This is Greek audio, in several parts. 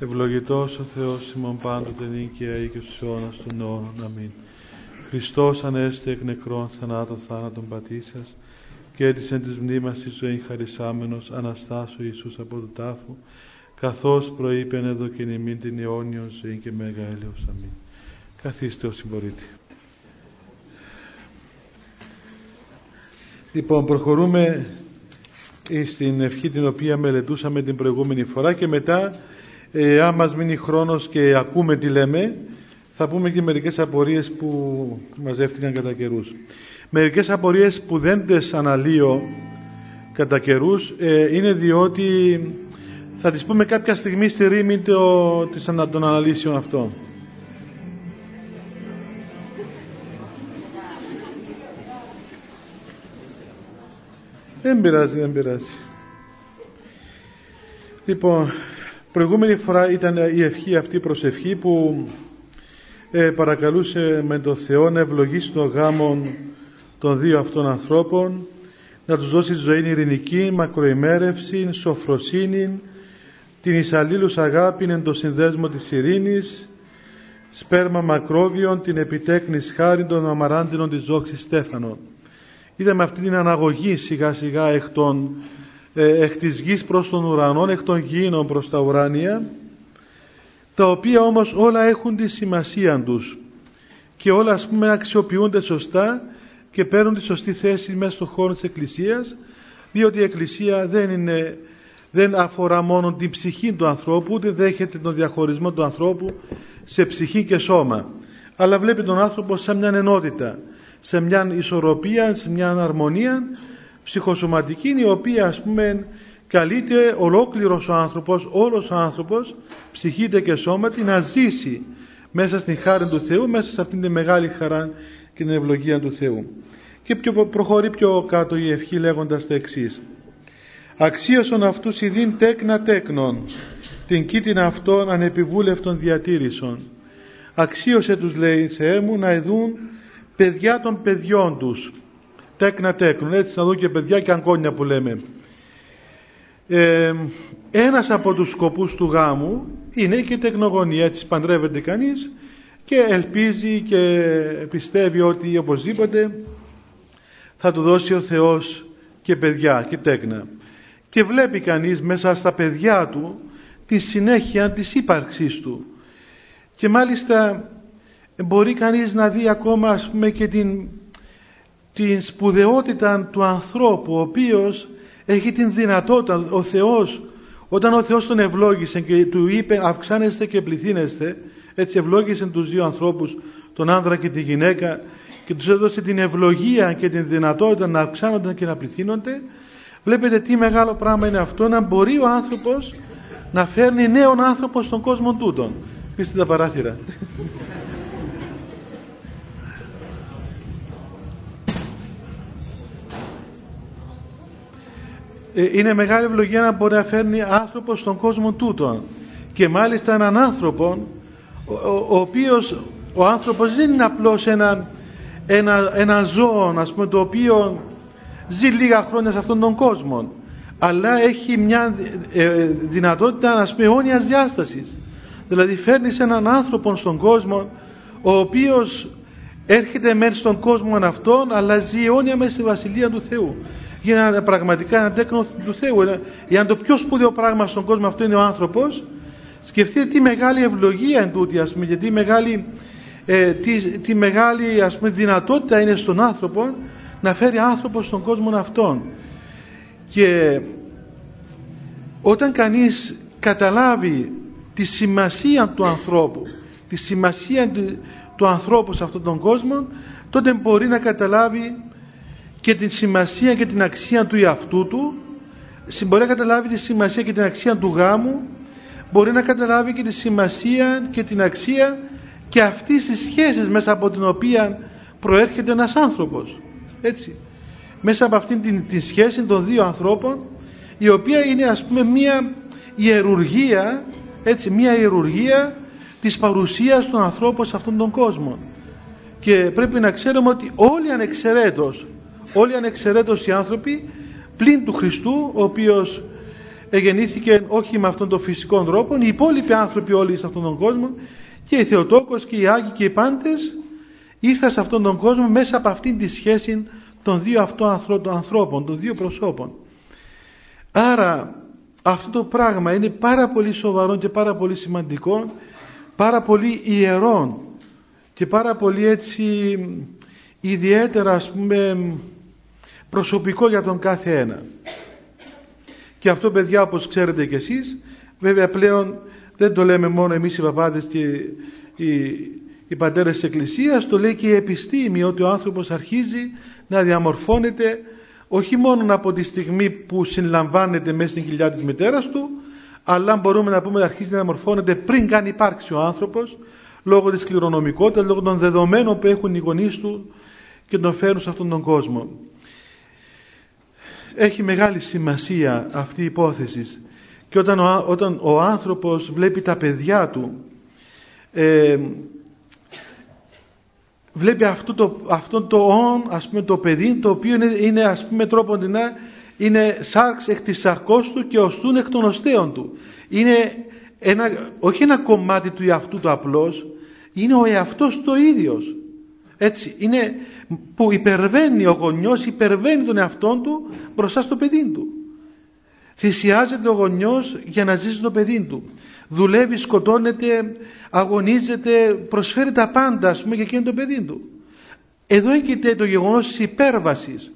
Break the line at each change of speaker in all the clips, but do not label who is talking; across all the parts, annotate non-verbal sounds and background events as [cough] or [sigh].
Ευλογητός ο Θεός ημών πάντοτε νίκαια και στους αιώνας των αιώνων. Αμήν. Χριστός ανέστη εκ νεκρών θανάτων θάνατον πατήσας και έτησεν της μνήμας της ζωή χαρισάμενος Αναστάσου Ιησούς από το τάφο καθώς προείπεν εδώ και νημήν την αιώνιον ζωή και μέγα έλεος. Αμήν. Καθίστε ως συμπορείτε. Λοιπόν, προχωρούμε στην ευχή την οποία μελετούσαμε την προηγούμενη φορά και μετά ε, αν μας μείνει χρόνος και ακούμε τι λέμε θα πούμε και μερικές απορίες που μαζεύτηκαν κατά καιρούς. Μερικές απορίες που δεν τις αναλύω κατά καιρούς ε, είναι διότι θα τις πούμε κάποια στιγμή στη ρήμη το, της, των αναλύσεων αυτών. Δεν πειράζει, δεν πειράζει. Λοιπόν, προηγούμενη φορά ήταν η ευχή αυτή προσευχή που ε, παρακαλούσε με το Θεό να ευλογήσει τον γάμο των δύο αυτών ανθρώπων να τους δώσει ζωή ειρηνική, μακροημέρευση, σοφροσύνη, την εισαλλήλους αγάπη εν το συνδέσμο της ειρήνης, σπέρμα μακρόβιον, την επιτέκνης χάρη των αμαράντινων της δόξης Στέφανων. Είδαμε αυτή την αναγωγή σιγά σιγά εκ, των, ε, εκ της γης προς τον ουρανό, εκ των γήινων προς τα ουράνια, τα οποία όμως όλα έχουν τη σημασία τους και όλα ας πούμε αξιοποιούνται σωστά και παίρνουν τη σωστή θέση μέσα στον χώρο της Εκκλησίας διότι η Εκκλησία δεν, είναι, δεν αφορά μόνο την ψυχή του ανθρώπου ούτε δέχεται τον διαχωρισμό του ανθρώπου σε ψυχή και σώμα αλλά βλέπει τον άνθρωπο σαν μια ενότητα σε μια ισορροπία, σε μια αρμονία ψυχοσωματική η οποία ας πούμε καλείται ολόκληρος ο άνθρωπος, όλος ο άνθρωπος ψυχείται και σώματι να ζήσει μέσα στην χάρη του Θεού, μέσα σε αυτήν τη μεγάλη χαρά και την ευλογία του Θεού. Και πιο, προχωρεί πιο κάτω η ευχή λέγοντας τα εξής. Αξίωσον αυτούς ειδήν τέκνα τέκνων, την κήτηνα αυτών ανεπιβούλευτων διατήρησον. Αξίωσε τους λέει Θεέ μου να ειδούν παιδιά των παιδιών τους. Τέκνα τέκνων, έτσι να δω και παιδιά και αγκόνια που λέμε. Ε, ένας από τους σκοπούς του γάμου είναι και η τεκνογωνία, έτσι παντρεύεται κανείς και ελπίζει και πιστεύει ότι οπωσδήποτε θα του δώσει ο Θεός και παιδιά και τέκνα. Και βλέπει κανείς μέσα στα παιδιά του τη συνέχεια της ύπαρξής του. Και μάλιστα μπορεί κανείς να δει ακόμα ας πούμε και την, την σπουδαιότητα του ανθρώπου ο οποίος έχει την δυνατότητα ο Θεός όταν ο Θεός τον ευλόγησε και του είπε αυξάνεστε και πληθύνεστε έτσι ευλόγησε τους δύο ανθρώπους τον άνδρα και τη γυναίκα και τους έδωσε την ευλογία και την δυνατότητα να αυξάνονται και να πληθύνονται. Βλέπετε τι μεγάλο πράγμα είναι αυτό να μπορεί ο άνθρωπος να φέρνει νέον άνθρωπο στον κόσμο τούτον. Πείστε τα παράθυρα είναι μεγάλη ευλογία να μπορεί να φέρνει άνθρωπος στον κόσμο τούτο και μάλιστα έναν άνθρωπο ο, ο, οποίος ο άνθρωπος δεν είναι απλώς ένα, ένα, ένα ζώο ας πούμε, το οποίο ζει λίγα χρόνια σε αυτόν τον κόσμο αλλά έχει μια ε, δυνατότητα να πούμε αιώνιας διάστασης. Δηλαδή φέρνει έναν άνθρωπο στον κόσμο ο οποίος έρχεται μέσα στον κόσμο αυτόν αλλά ζει αιώνια μέσα στη Βασιλεία του Θεού γίνανε πραγματικά ένα τέκνο του Θεού. Για το πιο σπουδαίο πράγμα στον κόσμο αυτό είναι ο άνθρωπος, σκεφτείτε τι μεγάλη ευλογία εν τούτη, ας πούμε, γιατί μεγάλη, ε, τι, τι μεγάλη ας πούμε, δυνατότητα είναι στον άνθρωπο να φέρει άνθρωπος στον κόσμο αυτόν. Και όταν κανείς καταλάβει τη σημασία του ανθρώπου, τη σημασία του, του ανθρώπου σε αυτόν τον κόσμο, τότε μπορεί να καταλάβει και την σημασία και την αξία του εαυτού του. Μπορεί να καταλάβει τη σημασία και την αξία του γάμου μπορεί να καταλάβει και τη σημασία και την αξία και αυτής της σχέσης μέσα από την οποία προέρχεται ένας άνθρωπος. Έτσι. Μέσα από αυτήν την, την σχέση των δύο ανθρώπων η οποία είναι ας πούμε μία ιερουργία έτσι μία ιερουργία της παρουσίας των ανθρώπων σε αυτόν τον κόσμο. Και πρέπει να ξέρουμε ότι όλοι ανεξαιρέτως όλοι ανεξαιρέτως οι άνθρωποι πλην του Χριστού ο οποίος εγεννήθηκε όχι με αυτόν τον φυσικό τρόπο, οι υπόλοιποι άνθρωποι όλοι σε αυτόν τον κόσμο και οι Θεοτόκος και οι Άγιοι και οι πάντες ήρθαν σε αυτόν τον κόσμο μέσα από αυτήν τη σχέση των δύο αυτών ανθρώπων, των δύο προσώπων. Άρα αυτό το πράγμα είναι πάρα πολύ σοβαρό και πάρα πολύ σημαντικό, πάρα πολύ ιερό και πάρα πολύ έτσι ιδιαίτερα ας πούμε προσωπικό για τον κάθε ένα. Και αυτό παιδιά όπως ξέρετε κι εσείς βέβαια πλέον δεν το λέμε μόνο εμείς οι παπάδες και οι, οι πατέρες της Εκκλησίας το λέει και η επιστήμη ότι ο άνθρωπος αρχίζει να διαμορφώνεται όχι μόνο από τη στιγμή που συλλαμβάνεται μέσα στην κοιλιά της μητέρας του αλλά μπορούμε να πούμε ότι αρχίζει να διαμορφώνεται πριν καν υπάρξει ο άνθρωπος λόγω της κληρονομικότητας, λόγω των δεδομένων που έχουν οι γονείς του και τον φέρουν σε αυτόν τον κόσμο. Έχει μεγάλη σημασία αυτή η υπόθεση και όταν ο, όταν ο άνθρωπος βλέπει τα παιδιά του ε, βλέπει αυτό το, αυτό το όν, ας πούμε το παιδί το οποίο είναι, είναι ας πούμε τρόπον την είναι σάρξ εκ της σαρκός του και οστούν εκ των οστέων του. Είναι ένα, όχι ένα κομμάτι του εαυτού του απλώς, είναι ο εαυτός το ίδιος. Έτσι, είναι που υπερβαίνει ο γονιός, υπερβαίνει τον εαυτό του μπροστά στο παιδί του. Θυσιάζεται ο γονιός για να ζήσει το παιδί του. Δουλεύει, σκοτώνεται, αγωνίζεται, προσφέρει τα πάντα ας πούμε για εκείνο το παιδί του. Εδώ έχετε το γεγονός της υπέρβασης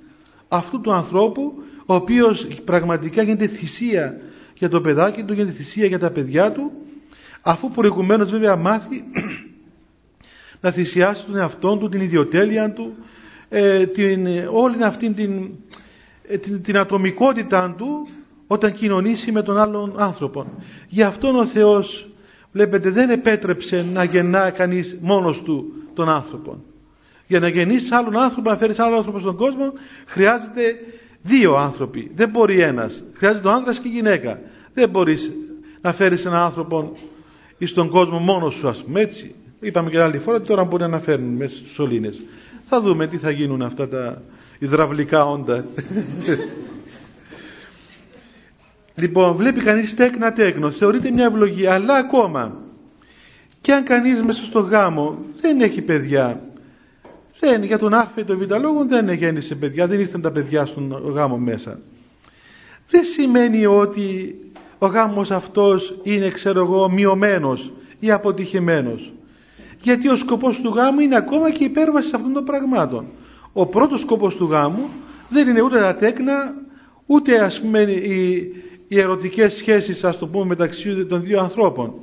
αυτού του ανθρώπου ο οποίος πραγματικά γίνεται θυσία για το παιδάκι του, γίνεται θυσία για τα παιδιά του αφού προηγουμένως βέβαια μάθει να θυσιάσει τον εαυτό του, την ιδιοτέλεια του, ε, την, όλη αυτή την, ε, την, την ατομικότητα του όταν κοινωνήσει με τον άλλον άνθρωπο. Γι' αυτόν ο Θεός, βλέπετε, δεν επέτρεψε να γεννά κανείς μόνος του τον άνθρωπο. Για να γεννήσεις άλλον άνθρωπο, να φέρεις άλλον άνθρωπο στον κόσμο, χρειάζεται δύο άνθρωποι. Δεν μπορεί ένας. Χρειάζεται ο άνδρας και η γυναίκα. Δεν μπορείς να φέρεις έναν άνθρωπο στον κόσμο μόνος σου, ας πούμε έτσι. Είπαμε και άλλη φορά τώρα μπορεί να αναφέρουν μέσα στους σωλήνες. Θα δούμε τι θα γίνουν αυτά τα υδραυλικά όντα. [laughs] λοιπόν, βλέπει κανείς τέκνα τέκνος, θεωρείται μια ευλογία, αλλά ακόμα και αν κανείς μέσα στο γάμο δεν έχει παιδιά, δεν, για τον Α ή τον Β λόγο δεν γέννησε παιδιά, δεν ήρθαν τα παιδιά στον γάμο μέσα. Δεν σημαίνει ότι ο γάμος αυτός είναι, ξέρω εγώ, μειωμένος ή αποτυχημένος. Γιατί ο σκοπός του γάμου είναι ακόμα και η υπέρβαση αυτών των πραγμάτων. Ο πρώτος σκοπός του γάμου δεν είναι ούτε τα τέκνα, ούτε ας πούμε οι, οι ερωτικές σχέσεις ας το πούμε μεταξύ των δύο ανθρώπων.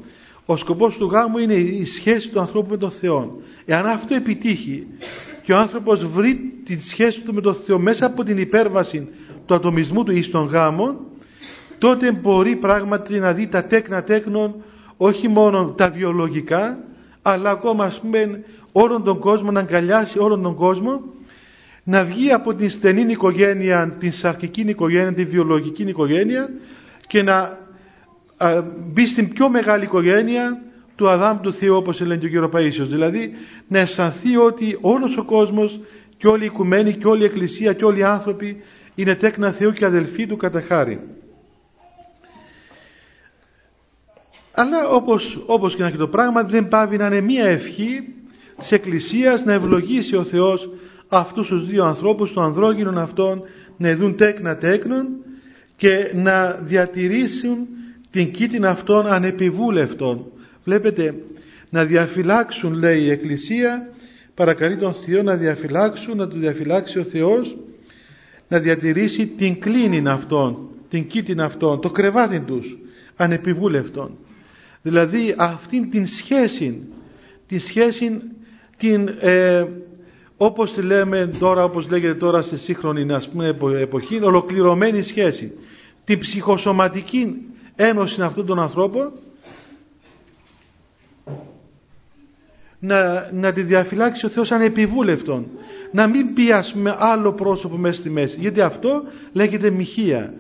Ο σκοπός του γάμου είναι η σχέση του ανθρώπου με τον Θεό. Εάν αυτό επιτύχει και ο άνθρωπος βρει τη σχέση του με τον Θεό μέσα από την υπέρβαση του ατομισμού του εις τον γάμο, τότε μπορεί πράγματι να δει τα τέκνα τέκνων όχι μόνο τα βιολογικά, αλλά ακόμα ας πούμε όλον τον κόσμο να αγκαλιάσει όλον τον κόσμο να βγει από την στενή οικογένεια, την σαρκική οικογένεια, την βιολογική οικογένεια και να μπει στην πιο μεγάλη οικογένεια του Αδάμ του Θεού όπως λένε και ο κύριος Παΐσιος δηλαδή να αισθανθεί ότι όλος ο κόσμος και όλη η οικουμένη και όλη η εκκλησία και όλοι οι άνθρωποι είναι τέκνα Θεού και αδελφοί του κατά χάρη. Αλλά όπως, όπως και να έχει το πράγμα δεν πάβει να είναι μία ευχή της Εκκλησίας να ευλογήσει ο Θεός αυτούς τους δύο ανθρώπους, των ανδρόγυνων αυτών, να δουν τέκνα τέκνων και να διατηρήσουν την κήτην αυτών ανεπιβούλευτων. Βλέπετε, να διαφυλάξουν λέει η Εκκλησία, παρακαλεί τον Θεό να διαφυλάξουν, να του διαφυλάξει ο Θεός, να διατηρήσει την κλίνη αυτών, την κήτην αυτών, το κρεβάτι τους, ανεπιβούλευτον δηλαδή αυτήν την σχέση την σχέση την ε, όπως τη λέμε τώρα όπως λέγεται τώρα σε σύγχρονη ας πούμε, εποχή ολοκληρωμένη σχέση. Την ψυχοσωματική ένωση αυτών των ανθρώπων να, να τη διαφυλάξει ο Θεός ανεπιβούλευτον να μην πει ας πούμε άλλο πρόσωπο μέσα στη μέση. Γιατί αυτό λέγεται μοιχεία.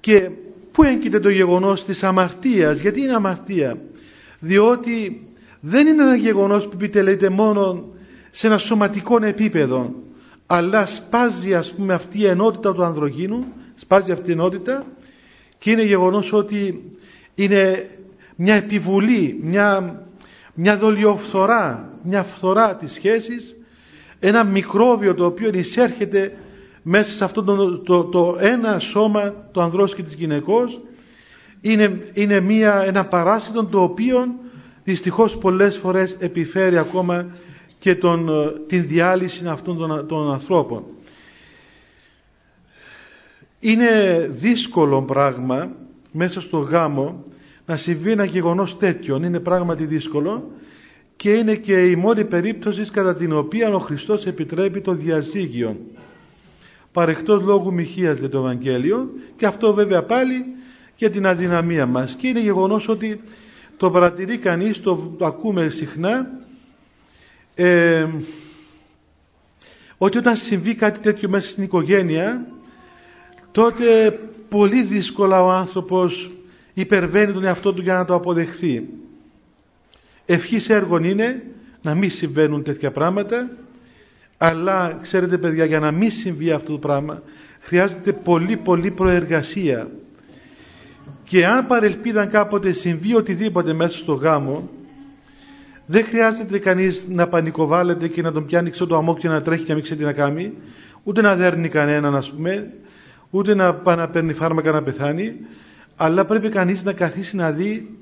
Και Πού έγκυται το γεγονός της αμαρτίας, γιατί είναι αμαρτία; Διότι δεν είναι ένα γεγονός που επιτελείται μόνο σε ένα σωματικό επίπεδο, αλλά σπάζει ας πούμε αυτή η ενότητα του ανδρογίνου, σπάζει αυτή η ενότητα και είναι γεγονός ότι είναι μια επιβουλή, μια, μια δολιοφθορά, μια φθορά της σχέσης, ένα μικρόβιο το οποίο εισέρχεται μέσα σε αυτό το, το, το ένα σώμα το ανδρός και της γυναικός είναι, είναι μια, ένα παράσιτο το οποίο δυστυχώς πολλές φορές επιφέρει ακόμα και τον, την διάλυση αυτών των, των ανθρώπων. Είναι δύσκολο πράγμα μέσα στο γάμο να συμβεί ένα γεγονός τέτοιο. Είναι πράγματι δύσκολο και είναι και η μόνη περίπτωση κατά την οποία ο Χριστός επιτρέπει το διαζύγιο. Παρεχτός λόγου μοιχείας λέει το Ευαγγέλιο και αυτό βέβαια πάλι για την αδυναμία μας και είναι γεγονός ότι το παρατηρεί κανείς, το ακούμε συχνά ε, ότι όταν συμβεί κάτι τέτοιο μέσα στην οικογένεια τότε πολύ δύσκολα ο άνθρωπος υπερβαίνει τον εαυτό του για να το αποδεχθεί. Ευχής έργων είναι να μην συμβαίνουν τέτοια πράγματα αλλά ξέρετε παιδιά για να μην συμβεί αυτό το πράγμα χρειάζεται πολύ πολύ προεργασία. Και αν παρελπίδαν κάποτε συμβεί οτιδήποτε μέσα στο γάμο δεν χρειάζεται κανείς να πανικοβάλλεται και να τον πιάνει ξέρω το αμόκ και να τρέχει και να μην ξέρει τι να κάνει ούτε να δέρνει κανέναν ας πούμε ούτε να πάει να παίρνει φάρμακα να πεθάνει αλλά πρέπει κανείς να καθίσει να δει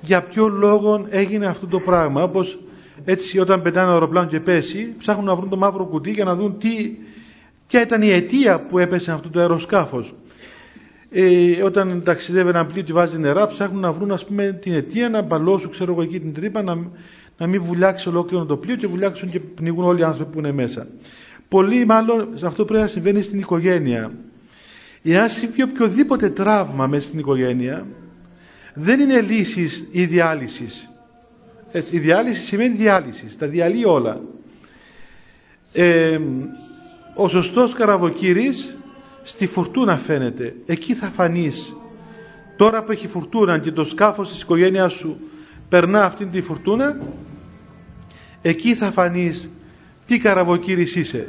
για ποιο λόγο έγινε αυτό το πράγμα. Όπως έτσι όταν πετάνε αεροπλάνο και πέσει ψάχνουν να βρουν το μαύρο κουτί για να δουν τι, ποια ήταν η αιτία που έπεσε αυτό το αεροσκάφος. Ε, όταν ταξιδεύει ένα πλοίο και βάζει νερά ψάχνουν να βρουν ας πούμε την αιτία να μπαλώσουν ξέρω εγώ εκεί την τρύπα να, να μην βουλιάξει ολόκληρο το πλοίο και βουλιάξουν και πνιγούν όλοι οι άνθρωποι που είναι μέσα. Πολύ μάλλον αυτό πρέπει να συμβαίνει στην οικογένεια. Εάν συμβεί οποιοδήποτε τραύμα μέσα στην οικογένεια, δεν είναι λύσεις ή διάλυσης. Έτσι, η διάλυση σημαίνει διάλυση, τα διαλύει όλα. Ε, ο σωστός καραβοκύρης στη φουρτούνα φαίνεται, εκεί θα φανείς. Τώρα που έχει φουρτούνα και το σκάφος της οικογένειας σου περνά αυτήν τη φουρτούνα, εκεί θα φανείς τι καραβοκύρης είσαι.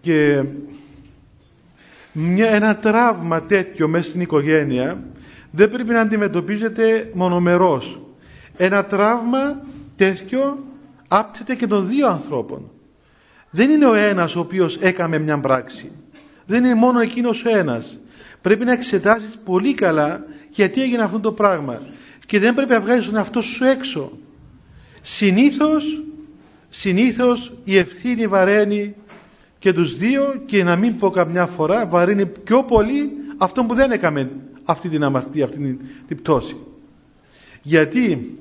Και μια, ένα τραύμα τέτοιο μέσα στην οικογένεια δεν πρέπει να αντιμετωπίζεται μονομερός. Ένα τραύμα τέτοιο άπτεται και των δύο ανθρώπων. Δεν είναι ο ένας ο οποίος έκαμε μια πράξη. Δεν είναι μόνο εκείνος ο ένας. Πρέπει να εξετάσεις πολύ καλά γιατί έγινε αυτό το πράγμα. Και δεν πρέπει να βγάζεις τον εαυτό σου έξω. Συνήθως, συνήθως η ευθύνη βαραίνει και τους δύο και να μην πω καμιά φορά βαρύνει πιο πολύ αυτό που δεν έκαμε αυτή την αμαρτία, αυτή την, πτώση. Γιατί,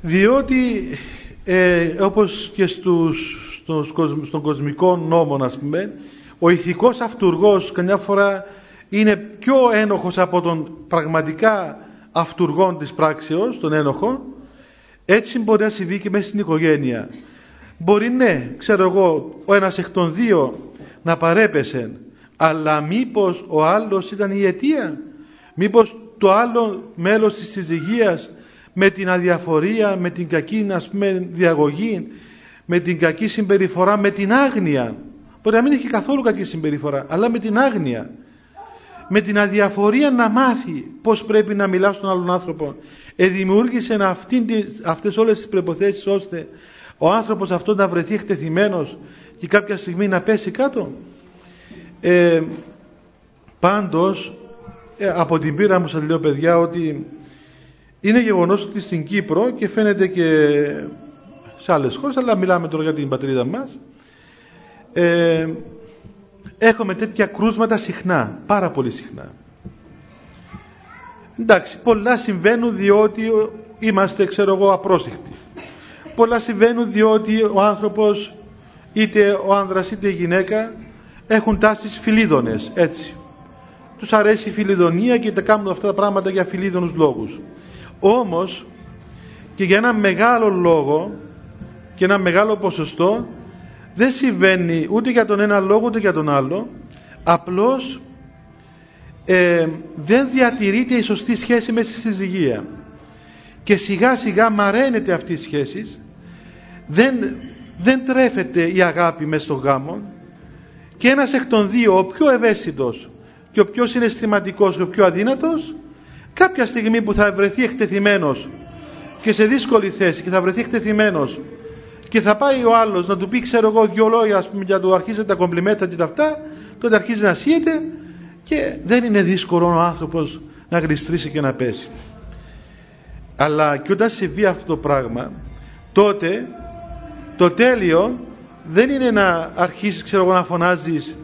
διότι ε, όπως και στους, στον κοσμικό νόμο ας πούμε, ο ηθικός αυτούργος καμιά φορά είναι πιο ένοχος από τον πραγματικά αυτούργο της πράξεως, τον ένοχο, έτσι μπορεί να συμβεί και μέσα στην οικογένεια. Μπορεί ναι, ξέρω εγώ, ο ένας εκ των δύο να παρέπεσε, αλλά μήπως ο άλλος ήταν η αιτία; Μήπως το άλλο μέλος της συζυγίας με την αδιαφορία, με την κακή ας πούμε, διαγωγή, με την κακή συμπεριφορά, με την άγνοια. Μπορεί να μην έχει καθόλου κακή συμπεριφορά, αλλά με την άγνοια. Με την αδιαφορία να μάθει πώς πρέπει να μιλά στον άλλον άνθρωπο. Εδημιούργησε αυτές όλες τις προποθέσει ώστε ο άνθρωπος αυτός να βρεθεί εκτεθειμένος και κάποια στιγμή να πέσει κάτω ε, πάντως ε, από την πείρα μου σας λέω παιδιά ότι είναι γεγονός ότι στην Κύπρο και φαίνεται και σε άλλες χώρες αλλά μιλάμε τώρα για την πατρίδα μας ε, έχουμε τέτοια κρούσματα συχνά πάρα πολύ συχνά. Εντάξει πολλά συμβαίνουν διότι είμαστε ξέρω εγώ απρόσεκτοι. Πολλά συμβαίνουν διότι ο άνθρωπος είτε ο άνδρας είτε η γυναίκα έχουν τάσεις φιλίδωνες έτσι. Τους αρέσει η φιλιδονία και τα κάνουν αυτά τα πράγματα για φιλίδωνους λόγους. Όμως και για ένα μεγάλο λόγο και ένα μεγάλο ποσοστό δεν συμβαίνει ούτε για τον ένα λόγο ούτε για τον άλλο. Απλώς ε, δεν διατηρείται η σωστή σχέση μέσα στη συζυγία και σιγά σιγά μαραίνεται αυτή η σχέση. Δεν, δεν τρέφεται η αγάπη μέσα στο γάμο και ένας εκ των δύο ο πιο ευαίσθητος και ο πιο συναισθηματικός και ο πιο αδύνατος κάποια στιγμή που θα βρεθεί εκτεθειμένος και σε δύσκολη θέση και θα βρεθεί εκτεθειμένος και θα πάει ο άλλος να του πει ξέρω εγώ δυο λόγια ας πούμε, για να του αρχίσει τα κομπλιμέντα και τα αυτά τότε αρχίζει να σύεται και δεν είναι δύσκολο ο άνθρωπος να γλιστρήσει και να πέσει. Αλλά και όταν συμβεί αυτό το πράγμα τότε το τέλειο δεν είναι να αρχίσεις ξέρω εγώ να φωνάζεις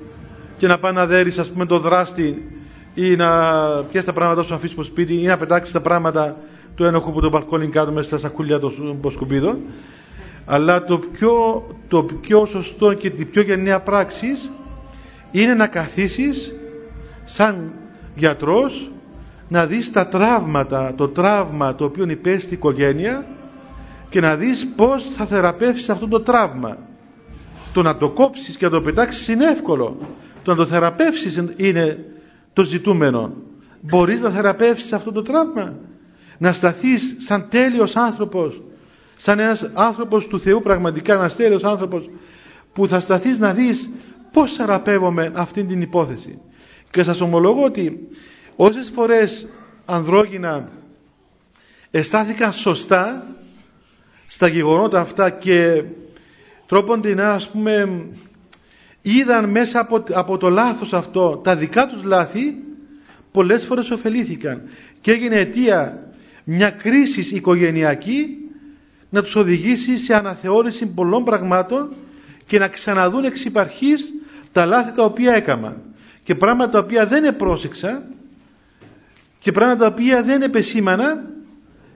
και να πάει να δέρεις ας πούμε το δράστη ή να πιέσει τα πράγματα σου αφήσεις στο σπίτι ή να πετάξεις τα πράγματα του ένοχου που το μπαλκόνι κάτω μέσα στα σακούλια των σκουπίδων αλλά το πιο, το πιο σωστό και την πιο γενναία πράξης είναι να καθίσεις σαν γιατρός να δεις τα τραύματα, το τραύμα το οποίο υπέστη η οικογένεια και να δεις πώς θα θεραπεύσεις αυτό το τραύμα. Το να το κόψεις και να το πετάξεις είναι εύκολο. Το να το θεραπεύσεις είναι το ζητούμενο. Μπορείς να θεραπεύσεις αυτό το τραύμα. Να σταθείς σαν τέλειος άνθρωπος, σαν ένας άνθρωπος του Θεού πραγματικά, ένας τέλειος άνθρωπος που θα σταθείς να δεις πώς θεραπεύομαι αυτή την υπόθεση. Και σας ομολογώ ότι όσες φορές ανδρόγυνα αισθάθηκαν σωστά στα γεγονότα αυτά και τρόπον να ας πούμε είδαν μέσα από, από το λάθος αυτό τα δικά τους λάθη πολλές φορές ωφελήθηκαν. Και έγινε αιτία μια κρίση οικογενειακή να τους οδηγήσει σε αναθεώρηση πολλών πραγμάτων και να ξαναδούν εξ υπαρχής τα λάθη τα οποία έκαναν και πράγματα τα οποία δεν επρόσεξαν και πράγματα τα οποία δεν επεσήμαναν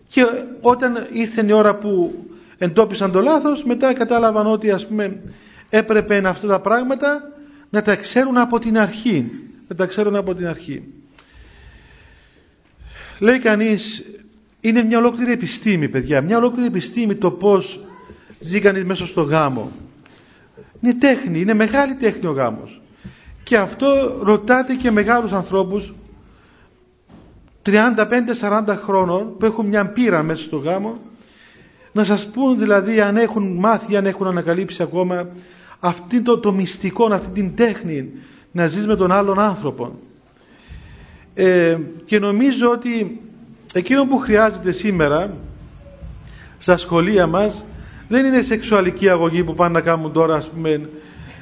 και όταν ήρθε η ώρα που εντόπισαν το λάθος μετά κατάλαβαν ότι ας πούμε έπρεπε αυτά τα πράγματα να τα ξέρουν από την αρχή να τα ξέρουν από την αρχή. Λέει κανείς είναι μια ολόκληρη επιστήμη παιδιά μια ολόκληρη επιστήμη το πως ζει κανείς μέσα στο γάμο είναι τέχνη, είναι μεγάλη τέχνη ο γάμος. Και αυτό ρωτάτε και μεγάλους ανθρώπους 35-40 χρόνων που έχουν μια πείρα μέσα στο γάμο να σας πούν δηλαδή αν έχουν μάθει, αν έχουν ανακαλύψει ακόμα αυτή το, το μυστικό, αυτή την τέχνη να ζεις με τον άλλον άνθρωπο ε, και νομίζω ότι εκείνο που χρειάζεται σήμερα στα σχολεία μας δεν είναι σεξουαλική αγωγή που πάνε να κάνουν τώρα ας πούμε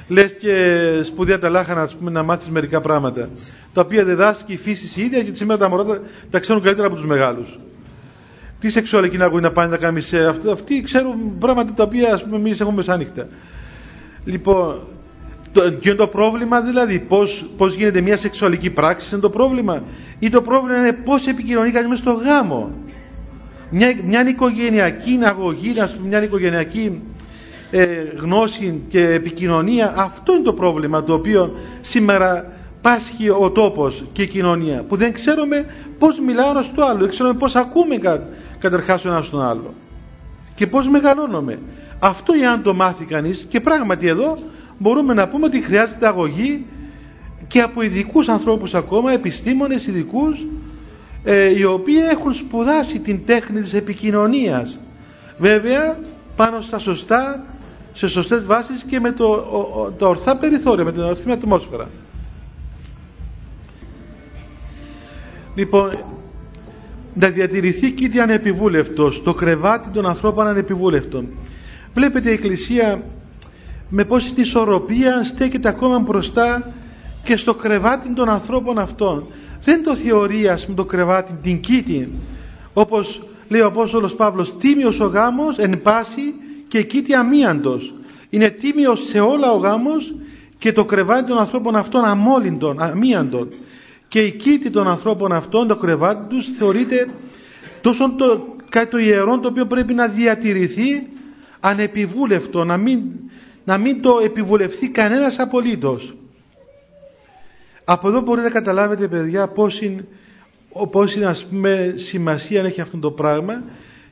λες και σπουδαία τα λάχανα ας πούμε, να μάθεις μερικά πράγματα τα οποία διδάσκει η φύση η ίδια και σήμερα τα μωρά τα, ξέρουν καλύτερα από τους μεγάλους τι σεξουαλική αγωγή να πάνε να κάνεις σε αυτό αυτοί ξέρουν πράγματα τα οποία ας πούμε εμείς έχουμε μεσάνυχτα. Λοιπόν το, και είναι το πρόβλημα δηλαδή πώς, πώς γίνεται μια σεξουαλική πράξη είναι το πρόβλημα. Ή το πρόβλημα είναι πώς επικοινωνεί κανείς μέσα στο γάμο. Μια, μια οικογενειακή αγωγή μια οικογενειακή ε, γνώση και επικοινωνία αυτό είναι το πρόβλημα το οποίο σήμερα πάσχει ο τόπος και η κοινωνία που δεν ξέρουμε πως μιλάω ένας στο άλλο δεν ξέρουμε πως ακούμε κα, καταρχάς ο ένας στον άλλο και πως μεγαλώνουμε αυτό αν το μάθει κανείς και πράγματι εδώ μπορούμε να πούμε ότι χρειάζεται αγωγή και από ειδικούς ανθρώπους ακόμα, επιστήμονες ειδικούς, ε, οι οποίοι έχουν σπουδάσει την τέχνη της επικοινωνίας. Βέβαια, πάνω στα σωστά, σε σωστές βάσεις και με το, το ορθά περιθώρια, με την ορθή ατμόσφαιρα. Λοιπόν, να διατηρηθεί κήτη ανεπιβούλευτος, το κρεβάτι των ανθρώπων ανεπιβούλευτων. Βλέπετε η Εκκλησία με πόση ισορροπία στέκεται ακόμα μπροστά και στο κρεβάτι των ανθρώπων αυτών. Δεν το θεωρεί ας πούμε το κρεβάτι την κήτη όπως λέει ο Απόστολος Παύλος τίμιος ο γάμος εν πάση και κήτη αμίαντος. Είναι τίμιος σε όλα ο γάμος και το κρεβάτι των ανθρώπων αυτών αμόλυντων, αμίαντων. Και η κήτη των ανθρώπων αυτών, το κρεβάτι τους θεωρείται τόσο το, κάτι το ιερό το οποίο πρέπει να διατηρηθεί ανεπιβούλευτο, να μην να μην το επιβουλευτεί κανένας απολύτως. Από εδώ μπορείτε να καταλάβετε παιδιά πόση, πόση ας πούμε, σημασία έχει αυτό το πράγμα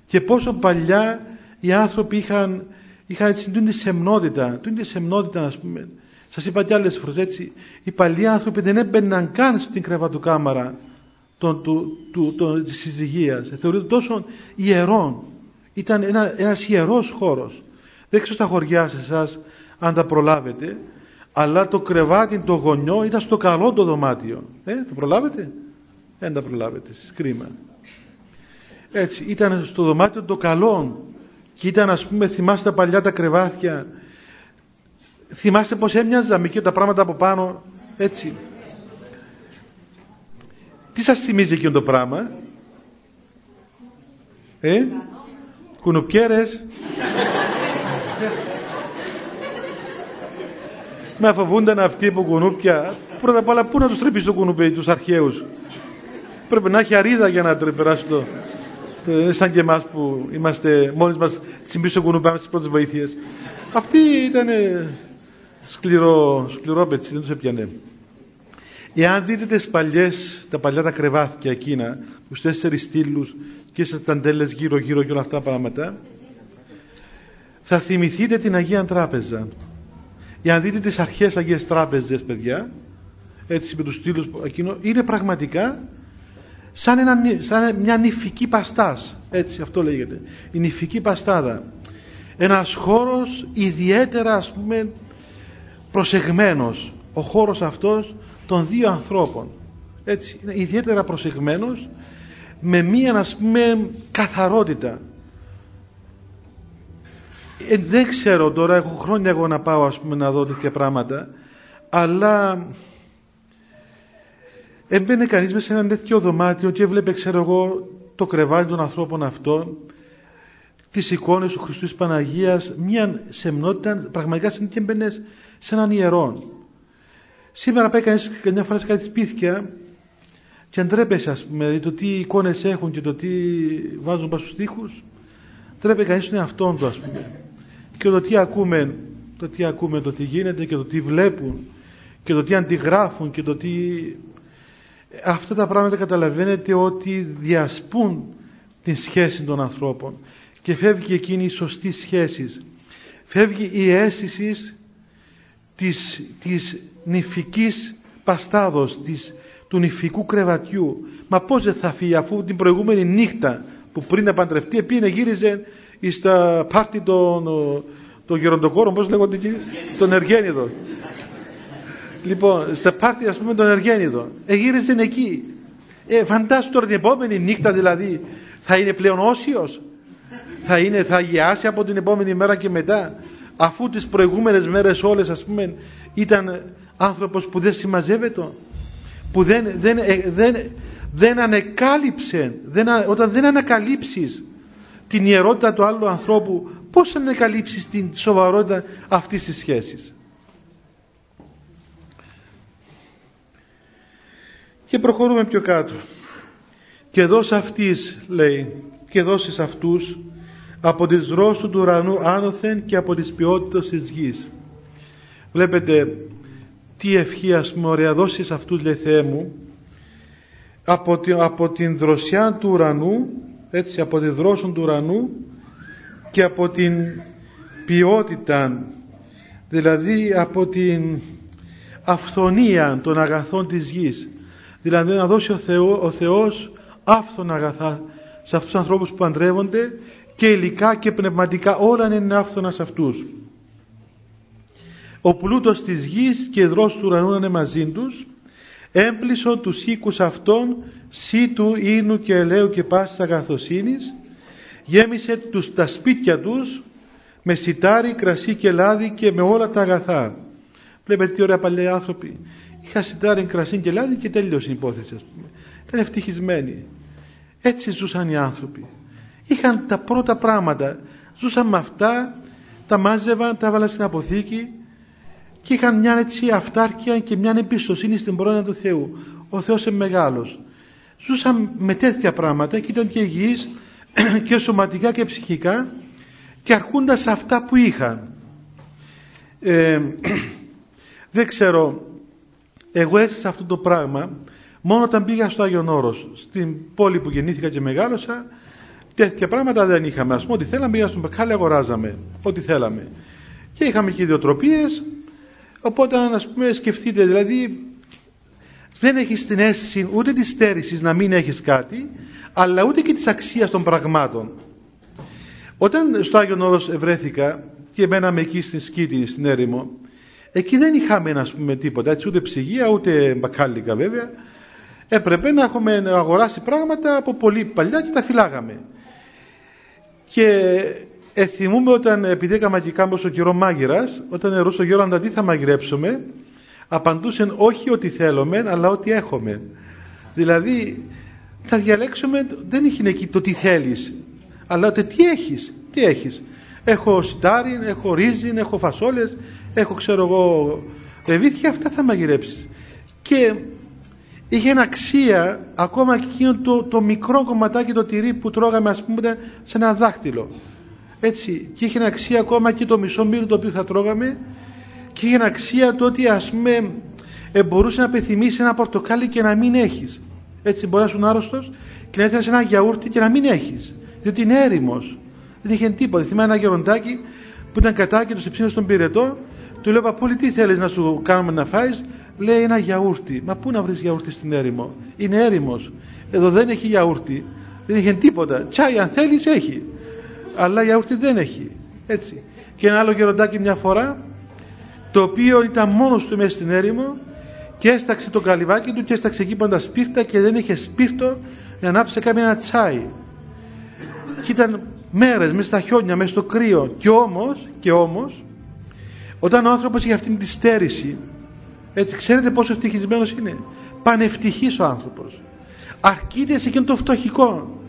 και πόσο παλιά οι άνθρωποι είχαν, είχαν έτσι την σεμνότητα, την σεμνότητα ας πούμε. Σας είπα κι άλλες φορές έτσι, οι παλιοί άνθρωποι δεν έμπαιναν καν στην κρεβατοκάμαρα των, του, του, του, της συζυγίας. Θεωρείται τόσο ιερό. Ήταν ένα, ένας ιερός χώρος. Δεν ξέρω στα χωριά σε εσάς αν τα προλάβετε, αλλά το κρεβάτι το γωνιό ήταν στο καλό το δωμάτιο ε, το προλάβετε; Δεν τα προλάβετε κρίμα έτσι ήταν στο δωμάτιο το καλό και ήταν ας πούμε θυμάστε τα παλιά τα κρεβάτια θυμάστε πως έμοιαζα και τα πράγματα από πάνω έτσι. Τι σας θυμίζει εκείνο το πράγμα; Ε; Κουνουπιέρες. Με φοβούνταν αυτοί που κουνούπια. Πρώτα απ' όλα πού να τους τρεπεί το κουνούπι τους αρχαίους; Πρέπει να έχει αρίδα για να περάσει το ε, σαν και εμάς που είμαστε μόνοι μας τσιμπήσει το κουνούπι στις πρώτες βοήθειες. Αυτοί ήταν σκληρό, σκληρό πετσί δεν τους έπιανε Εάν δείτε τις παλιές, τα παλιά τα κρεβάτια εκείνα, τους τέσσερις στήλους και στις ταντέλες γύρω γύρω και όλα αυτά τα πράγματα, θα θυμηθείτε την Αγία Τράπεζα. Εάν δείτε τις αρχές Αγίες Τράπεζες, παιδιά, έτσι με τους στήλους εκείνο, είναι πραγματικά σαν, ένα, σαν μια νηφική παστάς. Έτσι, αυτό λέγεται. Η νηφική παστάδα. Ένας χώρος ιδιαίτερα, ας πούμε, προσεγμένος. Ο χώρος αυτός των δύο ανθρώπων έτσι είναι ιδιαίτερα προσεγμένος με μία να πούμε καθαρότητα ε, δεν ξέρω τώρα έχω χρόνια εγώ να πάω ας πούμε να δω τέτοια πράγματα αλλά έμπαινε κανείς μέσα σε ένα τέτοιο δωμάτιο και έβλεπε ξέρω εγώ το κρεβάτι των ανθρώπων αυτών τις εικόνες του Χριστού της Παναγίας μια σεμνότητα πραγματικά σαν και έμπαινες σε έναν ιερό Σήμερα πάει κανείς καμιά φορά σε κάτι σπίτια και ντρέπεσαι ας πούμε, δηλαδή το τι εικόνες έχουν και το τι βάζουν πάνω στους τοίχους. Ντρέπεται κανείς τον εαυτόν του ας πούμε. Και το τι ακούμε, το τι ακούμε, το τι γίνεται και το τι βλέπουν και το τι αντιγράφουν και το τι... Αυτά τα πράγματα καταλαβαίνετε ότι διασπούν την σχέση των ανθρώπων και φεύγει εκείνη η σωστή σχέσης. Φεύγει η αίσθηση της, της νηφικής παστάδος, της, του νηφικού κρεβατιού. Μα πώς δεν θα φύγει αφού την προηγούμενη νύχτα που πριν να παντρευτεί επίνε γύριζε στα πάρτι των, των γεροντοκόρων, πώς λέγονται εκεί, των Εργένιδων. Λοιπόν, στα πάρτι ας πούμε των Εργένιδων. Εγύριζε εκεί. Ε, φαντάσου τώρα την επόμενη νύχτα δηλαδή θα είναι πλέον όσιος. Θα, είναι, θα αγιάσει από την επόμενη μέρα και μετά. Αφού τις προηγούμενες μέρες όλες ας πούμε ήταν άνθρωπος που δεν συμμαζεύεται που δεν, δεν, ε, δεν, δεν ανεκάλυψε δεν, όταν δεν ανακαλύψεις την ιερότητα του άλλου ανθρώπου πώς ανακαλύψεις την σοβαρότητα αυτής της σχέσης; Και προχωρούμε πιο κάτω. Και δώσ' αυτής λέει και δώσεις αυτούς από τις δρόσου του ουρανού άνωθεν και από τις ποιότητες της γης. Βλέπετε τι ευχή ας πούμε ωραία δώσεις αυτούς λέει Θεέ μου από, την, από την δροσιά του ουρανού έτσι από τη δρόσου του ουρανού και από την ποιότητα δηλαδή από την αυθονία των αγαθών της γης δηλαδή να δώσει ο, Θεό, ο Θεός άφθονα αγαθά σε αυτούς τους ανθρώπους που παντρεύονται και υλικά και πνευματικά όλα είναι άφθονα σε αυτούς. Ο πλούτος της γης και δρός του ουρανού είναι μαζί τους, έμπλησον τους οίκους αυτών, σύτου, ίνου και ελαίου και πάσης αγαθοσύνης, γέμισε τους τα σπίτια τους με σιτάρι, κρασί και λάδι και με όλα τα αγαθά. Βλέπετε τι ωραία παλαιοί άνθρωποι. Είχα σιτάρι, κρασί και λάδι και τέλειωσε η υπόθεση ας πούμε. Ήταν ευτυχισμένοι. Έτσι ζούσαν οι άνθρωποι. Είχαν τα πρώτα πράγματα. Ζούσαν με αυτά τα μάζευαν, τα έβαλαν στην αποθήκη και είχαν μια έτσι αυτάρκεια και μια εμπιστοσύνη στην πρόνοια του Θεού. Ο Θεός είναι μεγάλος. Ζούσαν με τέτοια πράγματα και ήταν και υγιείς [clears throat] και σωματικά και ψυχικά και αρχούντας αυτά που είχαν. Ε, [clears throat] δεν ξέρω εγώ έζησα αυτό το πράγμα μόνο όταν πήγα στο Άγιον Όρος στην πόλη που γεννήθηκα και μεγάλωσα Τέτοια πράγματα δεν είχαμε. Α πούμε, ό,τι θέλαμε, πήγαμε στον Πεκάλη, αγοράζαμε. Ό,τι θέλαμε. Και είχαμε και ιδιοτροπίες. Οπότε, ας πούμε, σκεφτείτε, δηλαδή, δεν έχεις την αίσθηση ούτε της στέρησης να μην έχεις κάτι, αλλά ούτε και της αξίας των πραγμάτων. Όταν στο Άγιον Όρος βρέθηκα και μέναμε εκεί στην Σκήτη, στην έρημο, Εκεί δεν είχαμε ας πούμε τίποτα, έτσι, ούτε ψυγεία ούτε μπακάλικα βέβαια. Έπρεπε να έχουμε αγοράσει πράγματα από πολύ παλιά και τα φυλάγαμε. Και εθιμούμε όταν, επειδή έκανα και κάμπος καιρό μάγειρας, όταν ερώτησε ο Γιώργος τι θα μαγειρέψουμε, απαντούσαν όχι ότι θέλουμε, αλλά ότι έχουμε. Δηλαδή, θα διαλέξουμε, δεν έχει εκεί το τι θέλεις, αλλά το τι έχεις, τι έχεις. Έχω σιτάρι, έχω ρύζι, έχω φασόλες, έχω ξέρω εγώ ρεβίθια, αυτά θα μαγειρέψεις. Και είχε αξία ακόμα και εκείνο το, το μικρό κομματάκι το τυρί που τρώγαμε ας πούμε σε ένα δάχτυλο. Έτσι, και είχε αξία ακόμα και το μισό μήλο το οποίο θα τρώγαμε και είχε αξία το ότι ας πούμε ε, μπορούσε να επιθυμήσει ένα πορτοκάλι και να μην έχεις. Έτσι μπορεί να είσαι άρρωστος και να έθελες ένα γιαούρτι και να μην έχεις. Διότι είναι έρημος. Δεν είχε τίποτα. Θυμάμαι ένα γεροντάκι που ήταν κατάκητο σε ψήνο στον πυρετό. Του λέω Παππούλη, τι θέλεις να σου κάνουμε να φάεις; Λέει ένα γιαούρτι. Μα πού να βρεις γιαούρτι στην έρημο; Είναι έρημος. Εδώ δεν έχει γιαούρτι. Δεν είχε τίποτα. Τσάι, αν θέλεις, έχει. Αλλά γιαούρτι δεν έχει. Έτσι. Και ένα άλλο γεροντάκι μια φορά, το οποίο ήταν μόνος του μέσα στην έρημο και έσταξε το καλυβάκι του και έσταξε εκεί πάντα σπίρτα και δεν είχε σπίρτο να ανάψει ένα τσάι. Και ήταν μέρες μέσα στα χιόνια, μέσα στο κρύο και όμως, και όμως όταν ο άνθρωπος έχει αυτήν τη στέρηση έτσι ξέρετε πόσο ευτυχισμένος είναι πανευτυχής ο άνθρωπος αρκείται σε εκείνο το φτωχικό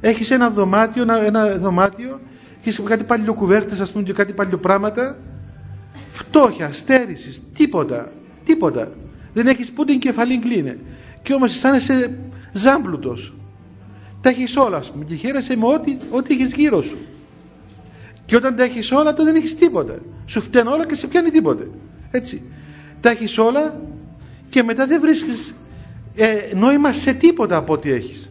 έχεις ένα δωμάτιο ένα, ένα δωμάτιο έχεις κάτι παλιοκουβέρτες ας πούμε και κάτι παλιοπράγματα φτώχεια, στέρησης, τίποτα τίποτα δεν έχεις που την κεφαλή κλείνε και όμως αισθάνεσαι ζάμπλουτος τα έχεις όλα, ας πούμε, και χαίρεσαι με ό,τι, ό,τι έχεις γύρω σου. Και όταν τα έχεις όλα, τότε δεν έχεις τίποτα. Σου φταίνουν όλα και σε πιάνει τίποτε. Έτσι. Τα έχεις όλα και μετά δεν βρίσκεις ε, νόημα σε τίποτα από ό,τι έχεις.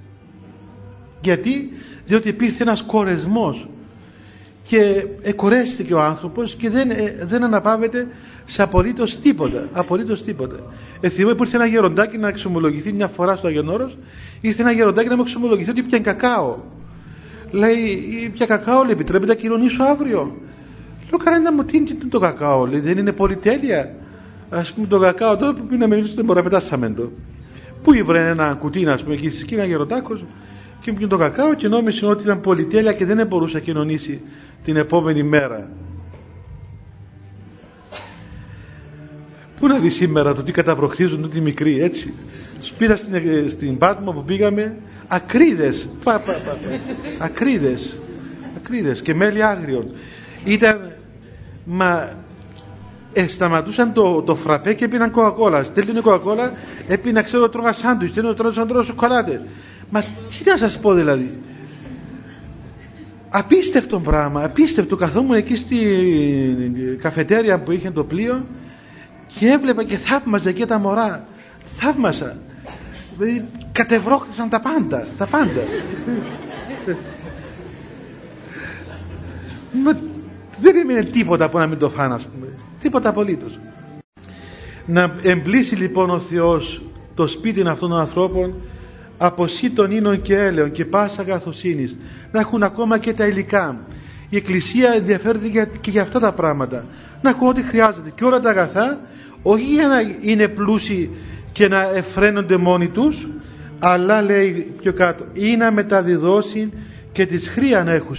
Γιατί, διότι υπήρχε ένας κορεσμός και εκορέστηκε ο άνθρωπος και δεν, ε, δεν αναπαύεται σε απολύτως τίποτα. Απολύτως τίποτα. Εθιμώ που ήρθε ένα γεροντάκι να εξομολογηθεί μια φορά στο Αγιονόρος, ήρθε ένα γεροντάκι να μου εξομολογηθεί ότι πια κακάο. Λέει, πια κακάο, λέει, επιτρέπεται να κοινωνήσω αύριο. Λέω, κανένα μου, τι είναι το κακάο, λέει, δεν είναι πολυτέλεια. Α πούμε το κακάο τώρα που πίναμε εμείς δεν μπορεί να πετάσαμε το. Πού ήβρε ένα κουτί, α πούμε, εκεί στη σκήνα γεροντάκο και μου το κακάο και νόμιζε ότι ήταν πολυτέλεια και δεν μπορούσε να κοινωνήσει την επόμενη μέρα. Πού να δεις σήμερα το τι καταβροχθίζουν τούτοι μικροί, έτσι. Σπήρα στην, ε, στην Πάτμο που πήγαμε ακρίδες, πα, πα, πα, ακρίδες, ακρίδες και μέλι άγριων. Ήταν, μα ε, σταματούσαν το, το φραπέ και πίναν κοκακόλα. Στέλνουν κοκακόλα, έπινα ξέρω τρώγα σάντουιτς, στέλνουν τρώγα σαν τρώγα σοκολάτες. Μα τι να σας πω δηλαδή. Απίστευτο πράγμα, απίστευτο. Καθόμουν εκεί στη καφετέρια που είχε το πλοίο και έβλεπα και θαύμαζα και τα μωρά. Θαύμασα. Δηλαδή κατεβρόχθησαν τα πάντα. Τα πάντα. Μα, δεν έμεινε τίποτα που να μην το φάνε, ας πούμε. Τίποτα απολύτως. Να εμπλήσει λοιπόν ο Θεός το σπίτι αυτών των ανθρώπων από των ίνων και έλεων και πάσα αγαθοσύνης να έχουν ακόμα και τα υλικά. Η Εκκλησία ενδιαφέρεται και για αυτά τα πράγματα. Να έχουν ό,τι χρειάζεται και όλα τα αγαθά όχι για να είναι πλούσιοι και να εφραίνονται μόνοι τους αλλά λέει πιο κάτω ή να μεταδιδώσει και τις χρία να έχουν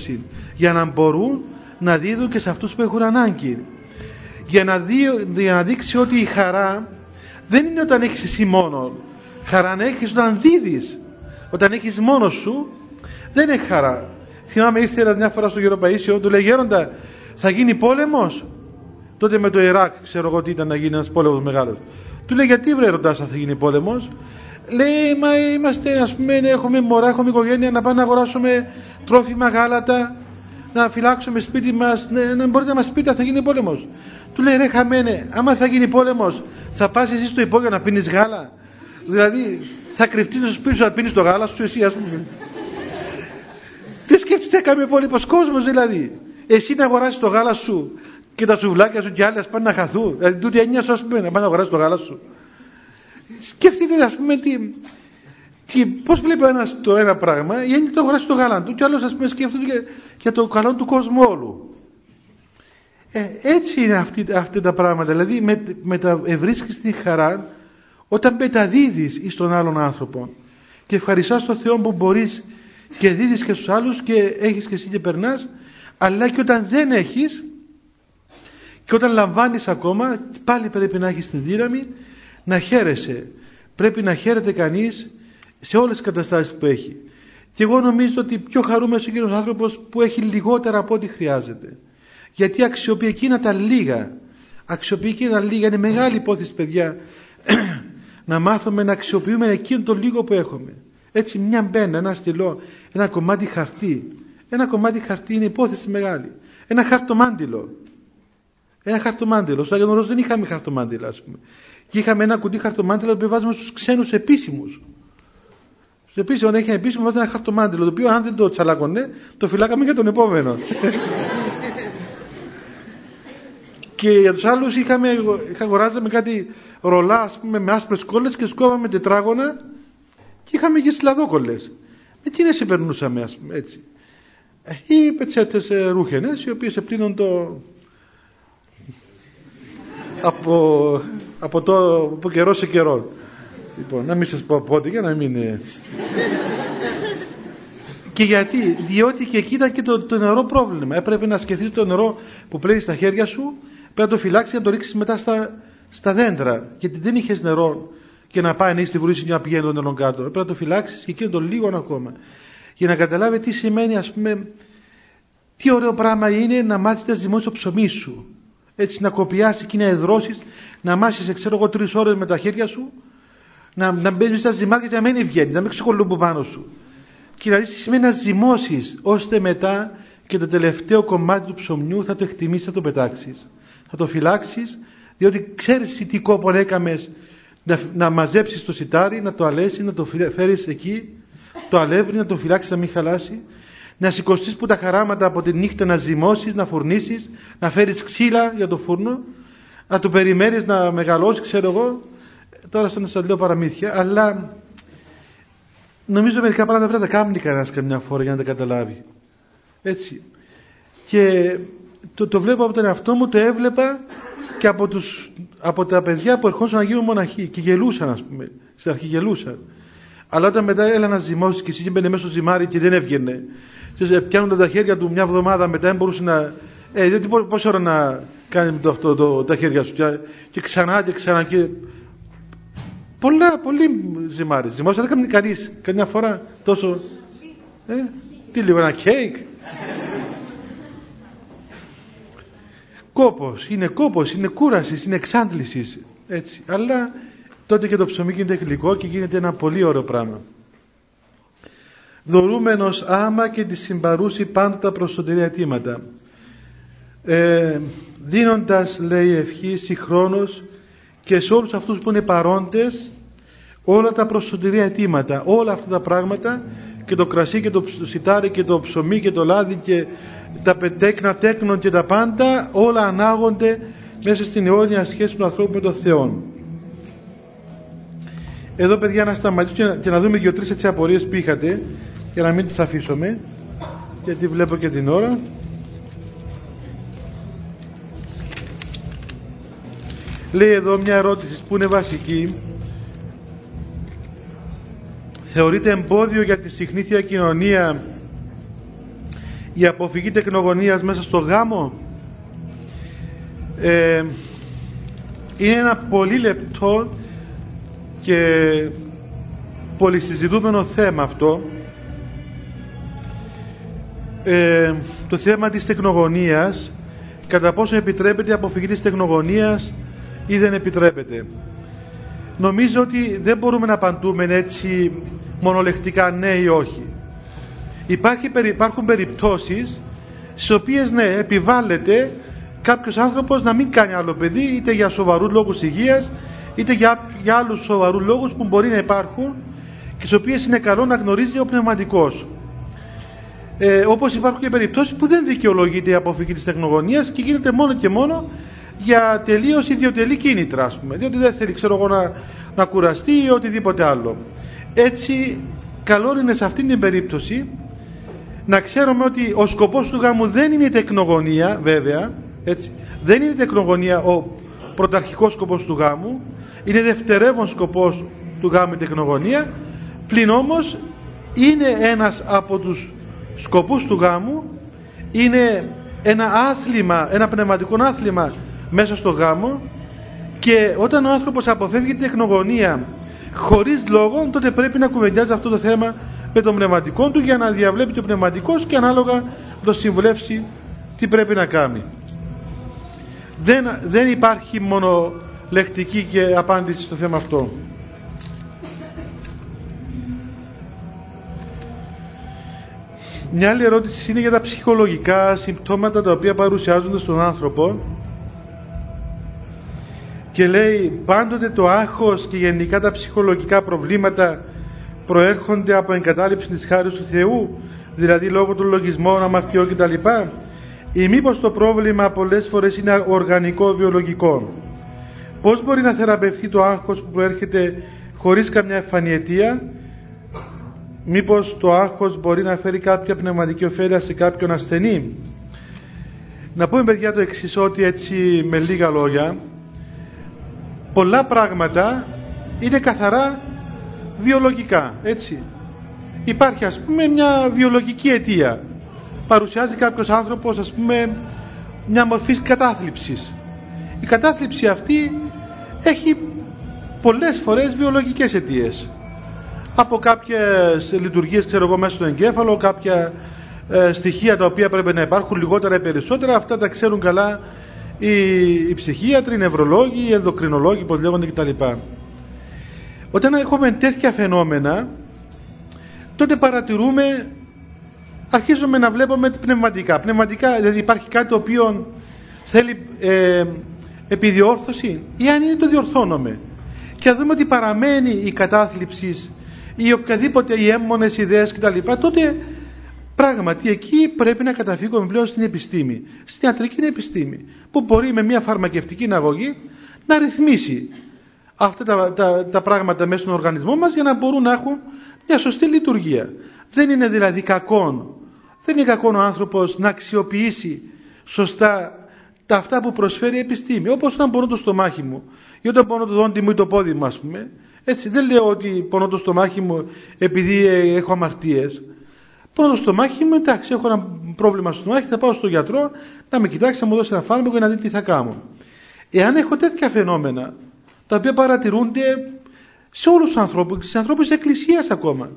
για να μπορούν να δίδουν και σε αυτούς που έχουν ανάγκη για να, δει, για να δείξει ότι η χαρά δεν είναι όταν έχεις εσύ μόνο. Χαρά να έχεις όταν δίδεις. Όταν έχεις μόνος σου δεν έχει χαρά. Θυμάμαι ήρθε μια φορά στο Γεροπαΐσιο του λέει γέροντα θα γίνει πόλεμος; Τότε με το Ιράκ ξέρω εγώ τι ήταν να γίνει ένας πόλεμος μεγάλος. Του λέει γιατί βρε ρωτάς θα γίνει πόλεμος; Λέει μα είμαστε ας πούμε έχουμε μωρά έχουμε οικογένεια να πάμε να αγοράσουμε τρόφιμα γάλατα να φυλάξουμε σπίτι μας ναι, να μπορείτε να μας πείτε θα γίνει πόλεμος. Του λέει ρε χαμένε άμα θα γίνει πόλεμος θα πας εσύ στο υπόγειο να πίνεις γάλα; Δηλαδή θα κρυφτείς στο σπίτι σου να πίνεις το γάλα σου εσύ ας πούμε τι σκέφτεσαι κάνει ο υπόλοιπος κόσμος δηλαδή. Εσύ να αγοράσεις το γάλα σου και τα σουβλάκια σου και άλλε πάνε να χαθούν. Δηλαδή τούτη έννοια σου ας πούμε να πάνε να αγοράσεις το γάλα σου. Σκέφτεται ας πούμε τι, τι, πώς βλέπει ο ένας το ένα πράγμα η έννοια το αγοράσει το γάλα του και άλλος ας πούμε σκέφτεται για, για το καλό του κόσμου όλου. Ε, έτσι είναι αυτή, αυτά τα πράγματα. Δηλαδή με, με τα ευρίσκεις την χαρά όταν μεταδίδεις εις τον άλλον άνθρωπο. Και ευχαριστάς τον Θεό που μπορείς και δίδεις και στους άλλους και έχεις και εσύ και περνάς αλλά και όταν δεν έχεις και όταν λαμβάνεις ακόμα πάλι πρέπει να έχεις την δύναμη να χαίρεσαι. Πρέπει να χαίρεται κανείς σε όλες τις καταστάσεις που έχει. Και εγώ νομίζω ότι πιο χαρούμενος είναι ο άνθρωπος που έχει λιγότερα από ό,τι χρειάζεται. Γιατί αξιοποιεί εκείνα τα λίγα. Αξιοποιεί εκείνα τα λίγα. Είναι μεγάλη υπόθεση παιδιά [clears throat] να μάθουμε να αξιοποιούμε εκείνο το λίγο που έχουμε. Έτσι μια μπένα, ένα στυλό ένα κομμάτι χαρτί. Ένα κομμάτι χαρτί είναι υπόθεση μεγάλη. Ένα χαρτομάντιλο. Ένα χαρτομάντιλο. Στο Άγιο δεν είχαμε χαρτομάντιλα, ας πούμε. Και είχαμε ένα κουτί χαρτομάντιλα που βάζουμε στους ξένους επίσημους. Στου επίσημου, όταν είχε επίσημο, βάζαμε ένα χαρτομάντιλο. Το οποίο αν δεν το τσαλάκωνε, το φυλάκαμε για τον επόμενο. [laughs] και για τους άλλους είχαμε, αγοράζαμε κάτι ρολά, ας πούμε, με άσπρες κόλλες και σκόβαμε τετράγωνα και είχαμε και σλαδόκολλες. Με τι να σε περνούσαμε, ας πούμε, έτσι. Ε, ή πετσέτες ρούχενες, οι οποίες επλύνουν το, [laughs] από, από, το, από καιρό σε καιρό. Λοιπόν, να μην σας πω πότε για να μην... και γιατί, διότι και εκεί ήταν και το, το νερό πρόβλημα. Έπρεπε να σκεφτείς το νερό που πλέεις στα χέρια σου, πρέπει να το φυλάξεις και να το ρίξεις μετά στα, στα δέντρα. Γιατί δεν είχες νερό και να πάει να είσαι στη βρύση και να πηγαίνει το νερό κάτω. Πρέπει να το φυλάξεις και εκείνο το λίγο ακόμα. Για να καταλάβει τι σημαίνει, ας πούμε, τι ωραίο πράγμα είναι να μάθεις τα ζυμώσει το ψωμί σου έτσι να κοπιάσεις και να εδρώσεις, να μάσεις, ξέρω εγώ, τρεις ώρες με τα χέρια σου, να, να μπαίνεις στα ζυμάκια και να μην βγαίνεις, να μην ξεκολλούν από πάνω σου. Και να δεις τι σημαίνει να ζυμώσεις, ώστε μετά και το τελευταίο κομμάτι του ψωμιού θα το εκτιμήσεις, θα το πετάξεις. Θα το φυλάξεις, διότι ξέρεις τι κόπο έκαμες να, να μαζέψεις το σιτάρι, να το αλέσεις, να το φέρεις εκεί, το αλεύρι, να το φυλάξεις να μην χαλάσει να σηκωστείς που τα χαράματα από τη νύχτα να ζυμώσεις, να φουρνήσεις, να φέρεις ξύλα για το φούρνο, να το περιμένεις να μεγαλώσει, ξέρω εγώ. Τώρα σαν να σας λέω παραμύθια, αλλά νομίζω μερικά πράγματα πρέπει να τα κάνει κανένας καμιά φορά για να τα καταλάβει. Έτσι. Και το, το βλέπω από τον εαυτό μου, το έβλεπα και από, τους, από τα παιδιά που ερχόντουσαν να γίνουν μοναχοί και γελούσαν, ας πούμε. Στην αρχή γελούσαν. Αλλά όταν μετά έλα να ζυμώσεις και εσύ και μπαίνει μέσα στο ζυμάρι και δεν έβγαινε και πιάνονταν τα χέρια του μια εβδομάδα μετά δεν μπορούσε να... Ε, δεν πόση ώρα να κάνει το, αυτό, το, τα χέρια σου και, και ξανά και ξανά και... Πολλά, πολύ ζυμάρι. Ζυμάρι δεν κάνει κανείς καμιά φορά τόσο... Ε, τι λίγο, ένα κέικ. κόπος, είναι κόπος, είναι κούρασης, είναι εξάντλησης. Έτσι. Αλλά τότε και το ψωμί γίνεται γλυκό και γίνεται ένα πολύ ωραίο πράγμα δωρούμενος άμα και τη συμπαρούση πάντα τα προσωτηρία αιτήματα. Ε, δίνοντας λέει ευχή συγχρόνως και σε όλους αυτούς που είναι παρόντες όλα τα προσωτηρία αιτήματα, όλα αυτά τα πράγματα και το κρασί και το σιτάρι και το ψωμί και το λάδι και τα πεντέκνα τέκνων και τα πάντα όλα ανάγονται μέσα στην αιώνια σχέση του ανθρώπου με τον Θεό. Εδώ παιδιά να σταματήσουμε και να δούμε και τρεις έτσι απορίες που είχατε για να μην τις αφήσουμε γιατί βλέπω και την ώρα λέει εδώ μια ερώτηση που είναι βασική. Θεωρείται εμπόδιο για τη συχνήθεια κοινωνία η αποφυγή τεκνογωνίας μέσα στο γάμο; Ε, είναι ένα πολύ λεπτό και πολυσυζητούμενο θέμα αυτό. Ε, το θέμα της τεκνογωνίας κατά πόσο επιτρέπεται η αποφυγή της τεκνογωνίας ή δεν επιτρέπεται. Νομίζω ότι δεν μπορούμε να απαντούμε έτσι μονολεκτικά ναι ή όχι. Υπάρχει, υπάρχουν περιπτώσεις στις οποίες ναι επιβάλλεται κάποιος άνθρωπος να μην κάνει άλλο παιδί είτε για σοβαρούς λόγους υγείας είτε για, για άλλους σοβαρούς λόγους που μπορεί να υπάρχουν και στις οποίες είναι καλό να γνωρίζει ο πνευματικός. Ε, όπως υπάρχουν και περιπτώσεις που δεν δικαιολογείται η αποφυγή της τεχνογωνίας και γίνεται μόνο και μόνο για τελείως ιδιωτελή κίνητρα ας πούμε. Διότι δεν θέλει ξέρω εγώ να, να κουραστεί ή οτιδήποτε άλλο. Έτσι καλό είναι σε αυτήν την περίπτωση να ξέρουμε ότι ο σκοπός του γάμου δεν είναι η τεκνογωνία βέβαια Έτσι. Δεν είναι η τεκνογωνία ο πρωταρχικός σκοπός του γάμου, είναι δευτερεύον σκοπός του γάμου η τεκνογωνία, πλην όμως είναι ένας από τους σκοπούς του γάμου, είναι ένα άθλημα, ένα πνευματικό άθλημα μέσα στο γάμο και όταν ο άνθρωπος αποφεύγει την τεκνογωνία χωρίς λόγο τότε πρέπει να κουβεντιάζει αυτό το θέμα με τον πνευματικό του για να διαβλέπει το πνευματικό και ανάλογα να το συμβουλεύσει τι πρέπει να κάνει. Δεν, δεν υπάρχει μόνο λεκτική και απάντηση στο θέμα αυτό. Μια άλλη ερώτηση είναι για τα ψυχολογικά συμπτώματα τα οποία παρουσιάζονται στον άνθρωπο και λέει πάντοτε το άγχος και γενικά τα ψυχολογικά προβλήματα προέρχονται από εγκατάλειψη της χάρης του Θεού δηλαδή λόγω των λογισμών, αμαρτιών κτλ. Ή μήπως το πρόβλημα πολλές φορές είναι οργανικό, βιολογικό. Πώς μπορεί να θεραπευτεί το άγχος που προέρχεται χωρίς καμιά εμφανιετία μήπως το άγχος μπορεί να φέρει κάποια πνευματική ωφέλεια σε κάποιον ασθενή; Να πούμε παιδιά το εξής ότι έτσι με λίγα λόγια πολλά πράγματα είναι καθαρά βιολογικά έτσι. Υπάρχει ας πούμε μια βιολογική αιτία. Παρουσιάζει κάποιος άνθρωπος ας πούμε μια μορφή κατάθλιψης. Η κατάθλιψη αυτή έχει πολλές φορές βιολογικές αιτίες. Από κάποιες λειτουργίες ξέρω εγώ μέσα στο εγκέφαλο κάποια ε, στοιχεία τα οποία πρέπει να υπάρχουν λιγότερα ή περισσότερα αυτά τα ξέρουν καλά οι, οι ψυχίατροι, οι νευρολόγοι, οι ενδοκρινολόγοι που λέγονται κτλ. Όταν έχουμε τέτοια φαινόμενα τότε παρατηρούμε αρχίζουμε να βλέπουμε πνευματικά. Πνευματικά, δηλαδή υπάρχει κάτι το οποίο θέλει ε, επιδιόρθωση ή αν είναι το διορθώνουμε. Και αν δούμε ότι παραμένει η κατάθλιψης ή οποιαδήποτε οι έμμονες ιδέες κτλ. τότε πράγματι εκεί πρέπει να καταφύγουμε πλέον στην επιστήμη. Στην ιατρική επιστήμη. Που μπορεί με μια φαρμακευτική αγωγή να ρυθμίσει αυτά τα, τα, τα πράγματα μέσα στον οργανισμό μας για να μπορούν να έχουν μια σωστή λειτουργία. Δεν είναι δηλαδή κακό, δεν είναι κακό ο άνθρωπος να αξιοποιήσει σωστά τα αυτά που προσφέρει η επιστήμη. Όπως όταν πονώ το στομάχι μου ή όταν πονώ το δόντι μου ή το πόδι μου ας πούμε. Έτσι δεν λέω ότι πονώ το στομάχι μου επειδή έχω αμαρτίες. Πονώ το στομάχι μου, εντάξει έχω ένα πρόβλημα στο στομάχι, θα πάω στον γιατρό να με κοιτάξει, να μου δώσει ένα φάρμακο και να δει τι θα κάνω. Εάν έχω τέτοια φαινόμενα τα οποία παρατηρούνται σε όλους τους ανθρώπους, σε ανθρώπους της Εκκλησίας ακόμα.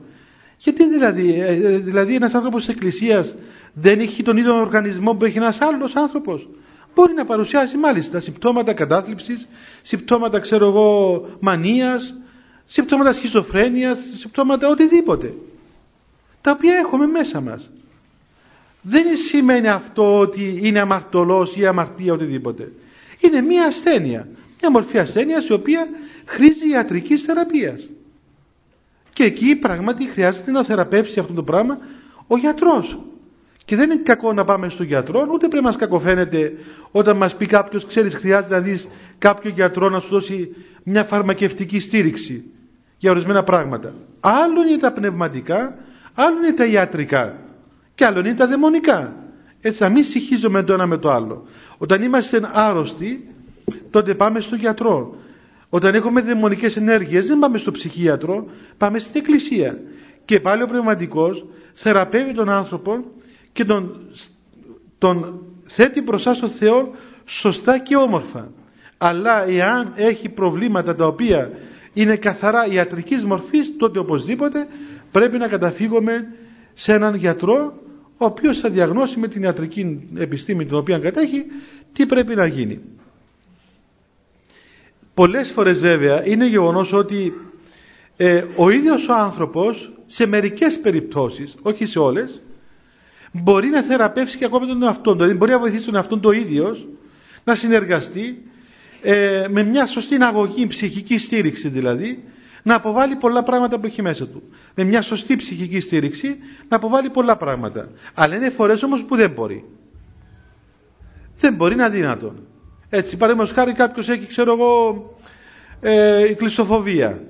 Γιατί δηλαδή, ε, ε, δηλαδή ένας άνθρωπος της Εκκλησίας δεν έχει τον ίδιο οργανισμό που έχει ένας άλλος άνθρωπος; Μπορεί να παρουσιάσει μάλιστα συμπτώματα κατάθλιψης, συμπτώματα ξέρω εγώ μανίας, συμπτώματα σχιζοφρένειας, συμπτώματα οτιδήποτε. Τα οποία έχουμε μέσα μας. Δεν σημαίνει αυτό ότι είναι αμαρτωλός ή αμαρτία οτιδήποτε. Είναι μία ασθένεια. Μια μορφή ασθένειας η οποία χρήζει ιατρικής θεραπείας. Και εκεί πράγματι χρειάζεται να θεραπεύσει αυτό το πράγμα ο γιατρός. Και δεν είναι κακό να πάμε στον γιατρό, ούτε πρέπει να μας κακοφαίνεται όταν μας πει κάποιος, ξέρεις, χρειάζεται να δεις κάποιο γιατρό να σου δώσει μια φαρμακευτική στήριξη για ορισμένα πράγματα. Άλλο είναι τα πνευματικά, άλλο είναι τα ιατρικά και άλλο είναι τα δαιμονικά. Έτσι να μην συγχύζουμε το ένα με το άλλο. Όταν είμαστε άρρωστοι, τότε πάμε στον γιατρό. Όταν έχουμε δαιμονικές ενέργειες δεν πάμε στο ψυχίατρο, πάμε στην εκκλησία. Και πάλι ο πνευματικός θεραπεύει τον άνθρωπο και τον, τον θέτει μπροστά στον Θεό σωστά και όμορφα. Αλλά εάν έχει προβλήματα τα οποία είναι καθαρά ιατρικής μορφής, τότε οπωσδήποτε πρέπει να καταφύγουμε σε έναν γιατρό ο οποίος θα διαγνώσει με την ιατρική επιστήμη την οποία κατέχει τι πρέπει να γίνει. Πολλές φορές βέβαια είναι γεγονός ότι ε, ο ίδιος ο άνθρωπος σε μερικές περιπτώσεις, όχι σε όλες, μπορεί να θεραπεύσει και ακόμα τον εαυτό του. Δηλαδή μπορεί να βοηθήσει τον εαυτό το ίδιος να συνεργαστεί ε, με μια σωστή αγωγή, ψυχικής στήριξης δηλαδή, να αποβάλει πολλά πράγματα που έχει μέσα του. Με μια σωστή ψυχική στήριξη να αποβάλει πολλά πράγματα. Αλλά είναι φορές όμως που δεν μπορεί. Δεν μπορεί να αδύνατον. Έτσι, παραδείγματος χάρη κάποιος έχει, ξέρω εγώ, ε, κλειστοφοβία.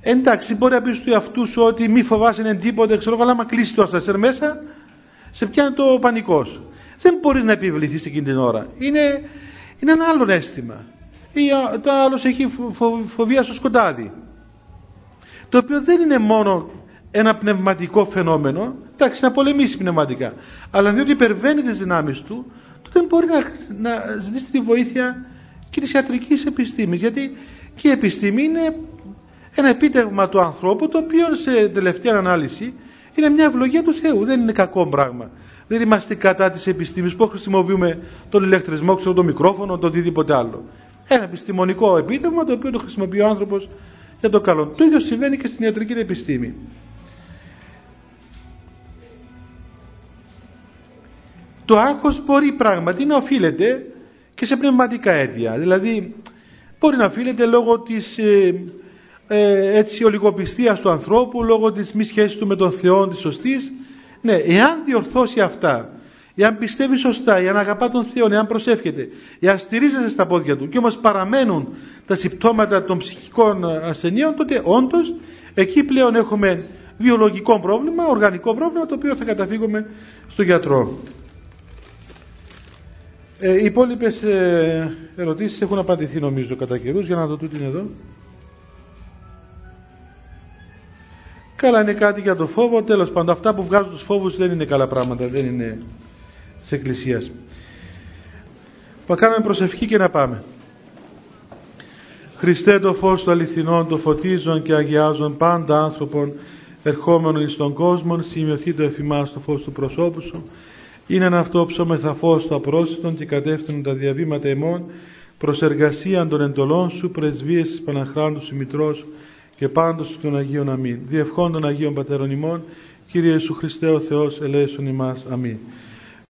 Εντάξει, μπορεί να πεις του εαυτούς σου ότι μη φοβάσαι τίποτε, ξέρω εγώ, αλλά άμα κλείσει το αστασέρ μέσα, σε πιάνει το πανικός. δεν μπορείς να επιβληθείς εκείνη την ώρα. Είναι, είναι ένα άλλο αίσθημα. Ή το άλλος έχει φοβία στο σκοτάδι. Το οποίο δεν είναι μόνο ένα πνευματικό φαινόμενο, εντάξει, να πολεμήσει πνευματικά. Αλλά διότι υπερβαίνει τις δυνάμεις του, τότε δεν μπορεί να, να ζητήσει τη βοήθεια και της ιατρικής επιστήμης. Γιατί και η επιστήμη είναι ένα επίτευγμα του ανθρώπου, το οποίο σε τελευταία ανάλυση είναι μια ευλογία του Θεού. Δεν είναι κακό πράγμα. Δεν είμαστε κατά της επιστήμης που χρησιμοποιούμε τον ηλεκτρισμό, ξέρω, το μικρόφωνο, το οτιδήποτε άλλο. Ένα επιστημονικό επίτευγμα το οποίο το χρησιμοποιεί ο άνθρωπος για το καλό. Το ίδιο συμβαίνει και στην ιατρική επιστήμη. Το άγχος μπορεί πράγματι να οφείλεται και σε πνευματικά αίτια. Δηλαδή μπορεί να οφείλεται λόγω της ε, ε, έτσι ολιγοπιστίας του ανθρώπου, λόγω της μη σχέσης του με τον Θεό της σωστής. Ναι, εάν διορθώσει αυτά, εάν πιστεύεις σωστά, εάν αγαπάς τον Θεό, εάν προσεύχεται, εάν στηρίζεται στα πόδια του και όμως παραμένουν τα συμπτώματα των ψυχικών ασθενείων, τότε όντως εκεί πλέον έχουμε βιολογικό πρόβλημα, οργανικό πρόβλημα, το οποίο θα καταφύγουμε στο γιατρό. Ε, οι υπόλοιπες ε, ερωτήσεις έχουν απαντηθεί νομίζω κατά καιρούς για να δω τούτη είναι εδώ. Καλά είναι κάτι για το φόβο, τέλος πάντων αυτά που βγάζουν τους φόβους δεν είναι καλά πράγματα, δεν είναι της Εκκλησίας. Θα κάνουμε προσευχή και να πάμε. Χριστέ το φως του αληθινών, το φωτίζον και αγιάζον πάντα άνθρωπον ερχόμενον εις τον κόσμο, σημειωθεί το εφημάς το φως του προσώπου σου, είναι ένα αυτό ψώμεθα φως το απρόσιτον και κατεύθυνον τα διαβήματα εμών προς εργασία των εντολών σου, πρεσβείες της Παναχράντου σου Μητρός και πάντως των Αγίων Αμήν. Διευχών των Αγίων Πατέρων ημών, Κύριε Ιησού Χριστέ ο Θεός, ελέησον ημάς. Αμήν.